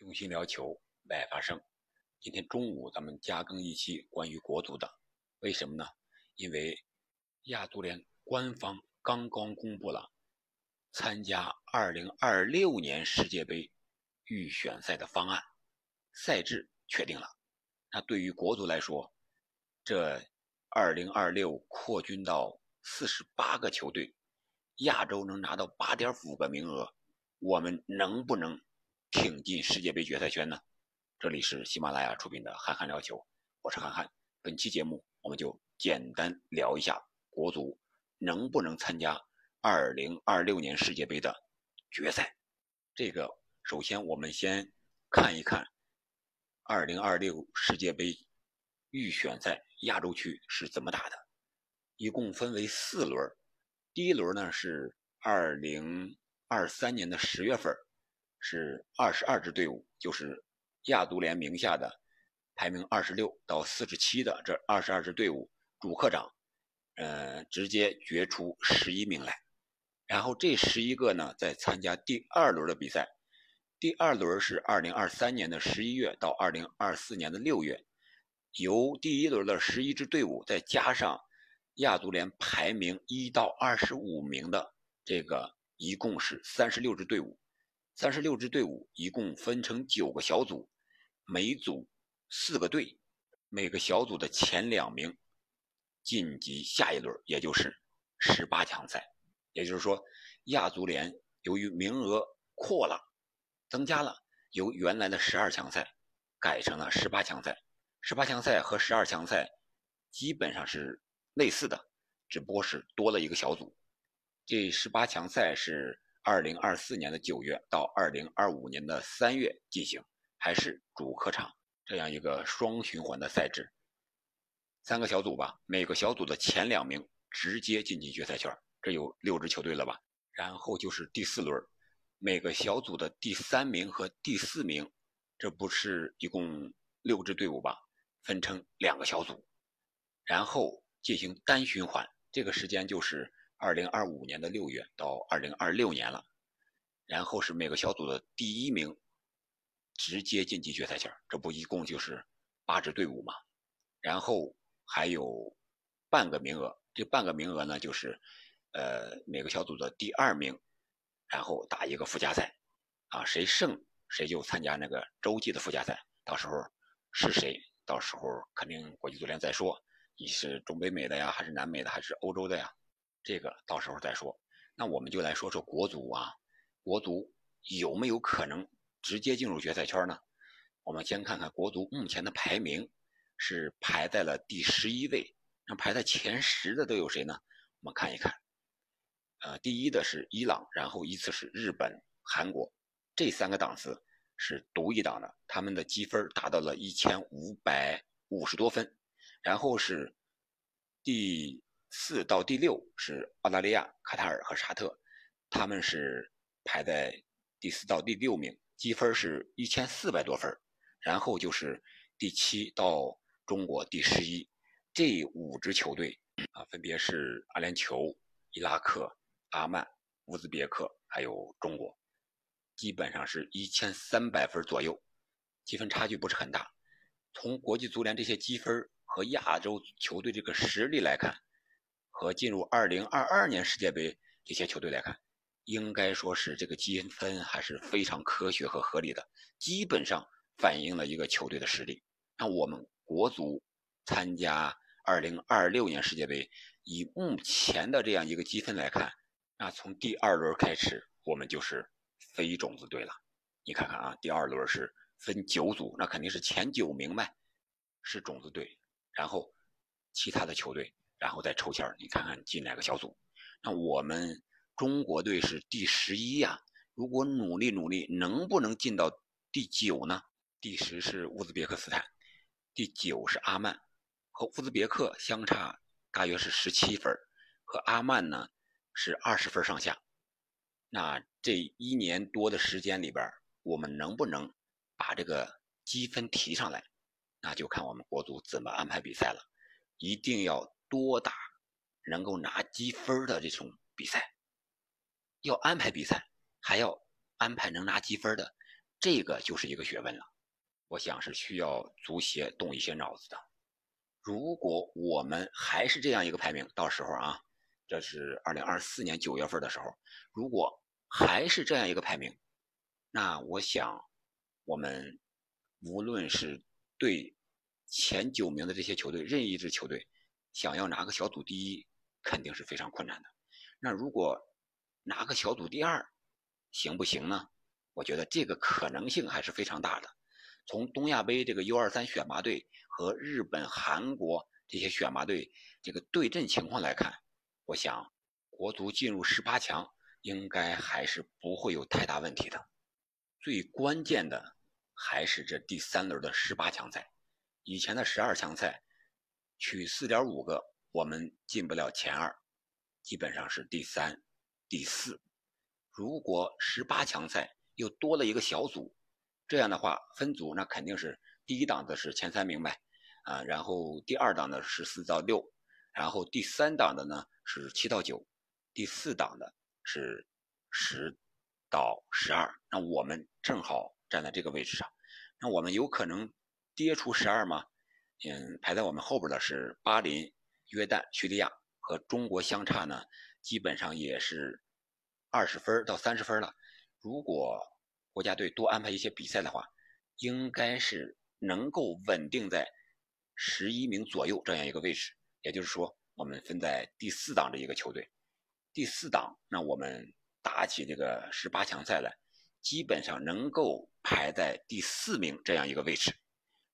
用心聊球，爱发声。今天中午咱们加更一期关于国足的，为什么呢？因为亚足联官方刚刚公布了参加2026年世界杯预选赛的方案，赛制确定了。那对于国足来说，这2026扩军到48个球队，亚洲能拿到8.5个名额，我们能不能？挺进世界杯决赛圈呢？这里是喜马拉雅出品的《憨憨聊球》，我是憨憨。本期节目我们就简单聊一下国足能不能参加2026年世界杯的决赛。这个首先我们先看一看2026世界杯预选赛亚洲区是怎么打的，一共分为四轮。第一轮呢是2023年的十月份。是二十二支队伍，就是亚足联名下的排名二十六到四十七的这二十二支队伍，主客场，呃，直接决出十一名来。然后这十一个呢，在参加第二轮的比赛。第二轮是二零二三年的十一月到二零二四年的六月，由第一轮的十一支队伍再加上亚足联排名一到二十五名的这个，一共是三十六支队伍。三十六支队伍一共分成九个小组，每组四个队，每个小组的前两名晋级下一轮，也就是十八强赛。也就是说，亚足联由于名额扩了，增加了，由原来的十二强赛改成了十八强赛。十八强赛和十二强赛基本上是类似的，只不过是多了一个小组。这十八强赛是。二零二四年的九月到二零二五年的三月进行，还是主客场这样一个双循环的赛制。三个小组吧，每个小组的前两名直接晋级决赛圈，这有六支球队了吧？然后就是第四轮，每个小组的第三名和第四名，这不是一共六支队伍吧？分成两个小组，然后进行单循环，这个时间就是。二零二五年的六月到二零二六年了，然后是每个小组的第一名直接晋级决赛圈，这不一共就是八支队伍嘛？然后还有半个名额，这半个名额呢，就是呃每个小组的第二名，然后打一个附加赛，啊，谁胜谁就参加那个洲际的附加赛，到时候是谁，到时候肯定国际足联再说，你是中北美的呀，还是南美的，还是欧洲的呀？这个到时候再说，那我们就来说说国足啊，国足有没有可能直接进入决赛圈呢？我们先看看国足目前的排名是排在了第十一位，那排在前十的都有谁呢？我们看一看，呃，第一的是伊朗，然后依次是日本、韩国，这三个档次是独一档的，他们的积分达到了一千五百五十多分，然后是第。四到第六是澳大利亚、卡塔尔和沙特，他们是排在第四到第六名，积分是一千四百多分。然后就是第七到中国第十一，这五支球队啊，分别是阿联酋、伊拉克、阿曼、乌兹别克还有中国，基本上是一千三百分左右，积分差距不是很大。从国际足联这些积分和亚洲球队这个实力来看。和进入二零二二年世界杯这些球队来看，应该说是这个积分还是非常科学和合理的，基本上反映了一个球队的实力。那我们国足参加二零二六年世界杯，以目前的这样一个积分来看，那从第二轮开始，我们就是非种子队了。你看看啊，第二轮是分九组，那肯定是前九名呗，是种子队，然后其他的球队。然后再抽签你看看进哪个小组？那我们中国队是第十一呀。如果努力努力，能不能进到第九呢？第十是乌兹别克斯坦，第九是阿曼，和乌兹别克相差大约是十七分，和阿曼呢是二十分上下。那这一年多的时间里边，我们能不能把这个积分提上来？那就看我们国足怎么安排比赛了。一定要。多打能够拿积分的这种比赛，要安排比赛，还要安排能拿积分的，这个就是一个学问了。我想是需要足协动一些脑子的。如果我们还是这样一个排名，到时候啊，这是二零二四年九月份的时候，如果还是这样一个排名，那我想，我们无论是对前九名的这些球队，任意一支球队想要拿个小组第一，肯定是非常困难的。那如果拿个小组第二，行不行呢？我觉得这个可能性还是非常大的。从东亚杯这个 U23 选拔队和日本、韩国这些选拔队这个对阵情况来看，我想国足进入十八强应该还是不会有太大问题的。最关键的还是这第三轮的十八强赛。以前的十二强赛取四点五个，我们进不了前二，基本上是第三、第四。如果十八强赛又多了一个小组。这样的话，分组那肯定是第一档的是前三名呗，啊，然后第二档的是四到六，然后第三档的呢是七到九，第四档的是十到十二。那我们正好站在这个位置上，那我们有可能跌出十二吗？嗯，排在我们后边的是巴林、约旦、叙利亚和中国相差呢，基本上也是二十分到三十分了。如果国家队多安排一些比赛的话，应该是能够稳定在十一名左右这样一个位置。也就是说，我们分在第四档的一个球队，第四档，那我们打起这个十八强赛来，基本上能够排在第四名这样一个位置。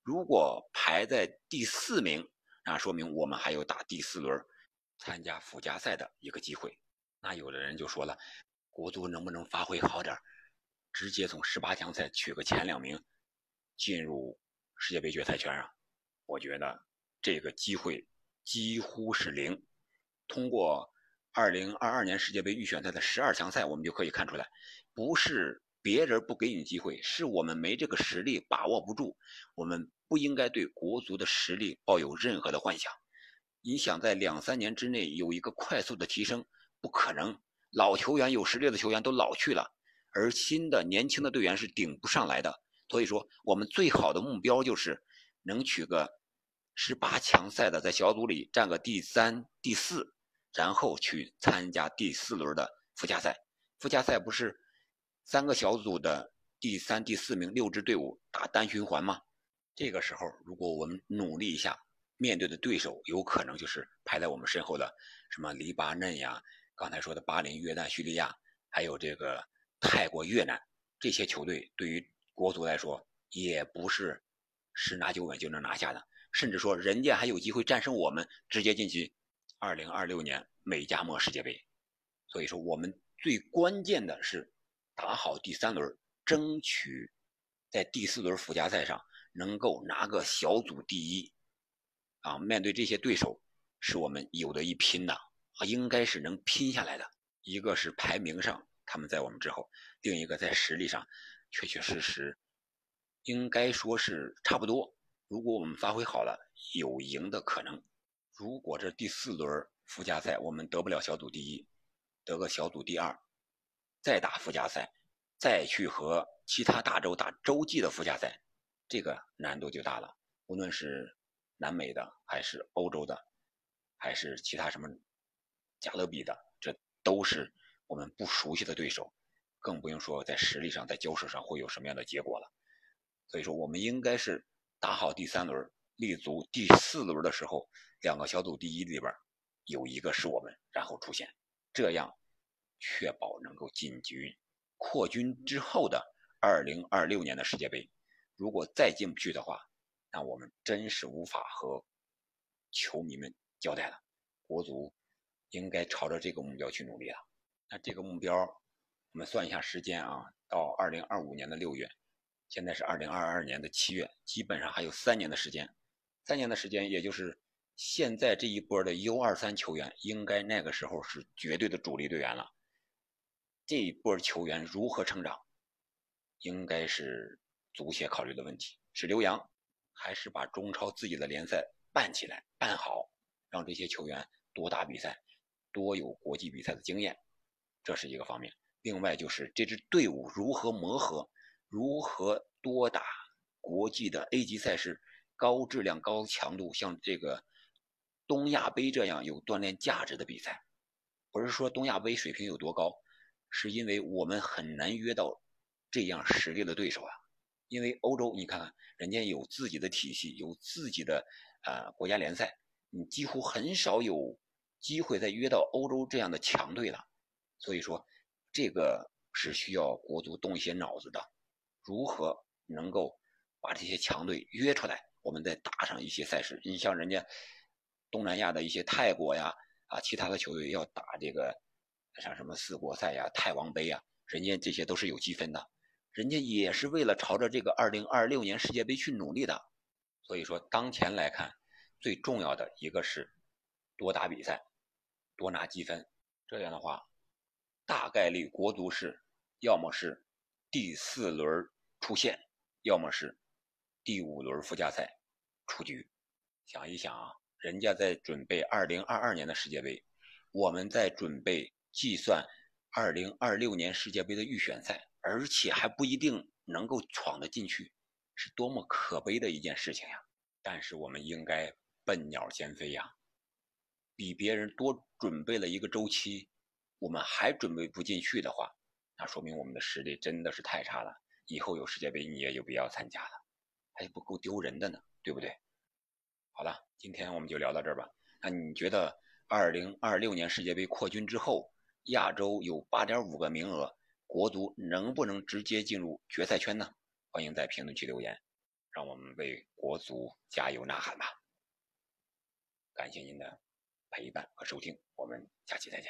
如果排在第四名，那说明我们还有打第四轮参加附加赛的一个机会。那有的人就说了，国足能不能发挥好点？直接从十八强赛取个前两名，进入世界杯决赛圈啊！我觉得这个机会几乎是零。通过二零二二年世界杯预选赛的十二强赛，我们就可以看出来，不是别人不给你机会，是我们没这个实力，把握不住。我们不应该对国足的实力抱有任何的幻想。你想在两三年之内有一个快速的提升，不可能。老球员有实力的球员都老去了。而新的年轻的队员是顶不上来的，所以说我们最好的目标就是能取个十八强赛的，在小组里占个第三、第四，然后去参加第四轮的附加赛。附加赛不是三个小组的第三、第四名六支队伍打单循环吗？这个时候，如果我们努力一下，面对的对手有可能就是排在我们身后的什么黎巴嫩呀，刚才说的巴林、约旦、叙利亚，还有这个。泰国、越南这些球队对于国足来说也不是十拿九稳就能拿下的，甚至说人家还有机会战胜我们，直接晋级2026年美加墨世界杯。所以说，我们最关键的是打好第三轮，争取在第四轮附加赛上能够拿个小组第一。啊，面对这些对手，是我们有的一拼的啊，应该是能拼下来的。一个是排名上。他们在我们之后，另一个在实力上，确确实实应该说是差不多。如果我们发挥好了，有赢的可能。如果这第四轮附加赛我们得不了小组第一，得个小组第二，再打附加赛，再去和其他大洲打洲际的附加赛，这个难度就大了。无论是南美的，还是欧洲的，还是其他什么加勒比的，这都是。我们不熟悉的对手，更不用说在实力上、在交手上会有什么样的结果了。所以说，我们应该是打好第三轮，立足第四轮的时候，两个小组第一里边有一个是我们，然后出现，这样确保能够晋级扩军之后的2026年的世界杯。如果再进不去的话，那我们真是无法和球迷们交代了。国足应该朝着这个目标去努力了。那这个目标，我们算一下时间啊，到二零二五年的六月，现在是二零二二年的七月，基本上还有三年的时间。三年的时间，也就是现在这一波的 U 二三球员，应该那个时候是绝对的主力队员了。这一波球员如何成长，应该是足协考虑的问题：是留洋，还是把中超自己的联赛办起来、办好，让这些球员多打比赛，多有国际比赛的经验。这是一个方面，另外就是这支队伍如何磨合，如何多打国际的 A 级赛事，高质量、高强度，像这个东亚杯这样有锻炼价值的比赛。不是说东亚杯水平有多高，是因为我们很难约到这样实力的对手啊。因为欧洲，你看看人家有自己的体系，有自己的呃国家联赛，你几乎很少有机会再约到欧洲这样的强队了。所以说，这个是需要国足动一些脑子的，如何能够把这些强队约出来，我们再打上一些赛事。你像人家东南亚的一些泰国呀，啊，其他的球队要打这个像什么四国赛呀、泰王杯呀，人家这些都是有积分的，人家也是为了朝着这个二零二六年世界杯去努力的。所以说，当前来看，最重要的一个是多打比赛，多拿积分，这样的话。大概率国足是，要么是第四轮出线，要么是第五轮附加赛出局。想一想啊，人家在准备二零二二年的世界杯，我们在准备计算二零二六年世界杯的预选赛，而且还不一定能够闯得进去，是多么可悲的一件事情呀！但是我们应该笨鸟先飞呀，比别人多准备了一个周期。我们还准备不进去的话，那说明我们的实力真的是太差了。以后有世界杯你也有必要参加了，还不够丢人的呢，对不对？好了，今天我们就聊到这儿吧。那你觉得二零二六年世界杯扩军之后，亚洲有八点五个名额，国足能不能直接进入决赛圈呢？欢迎在评论区留言，让我们为国足加油呐喊吧！感谢您的陪伴和收听，我们下期再见。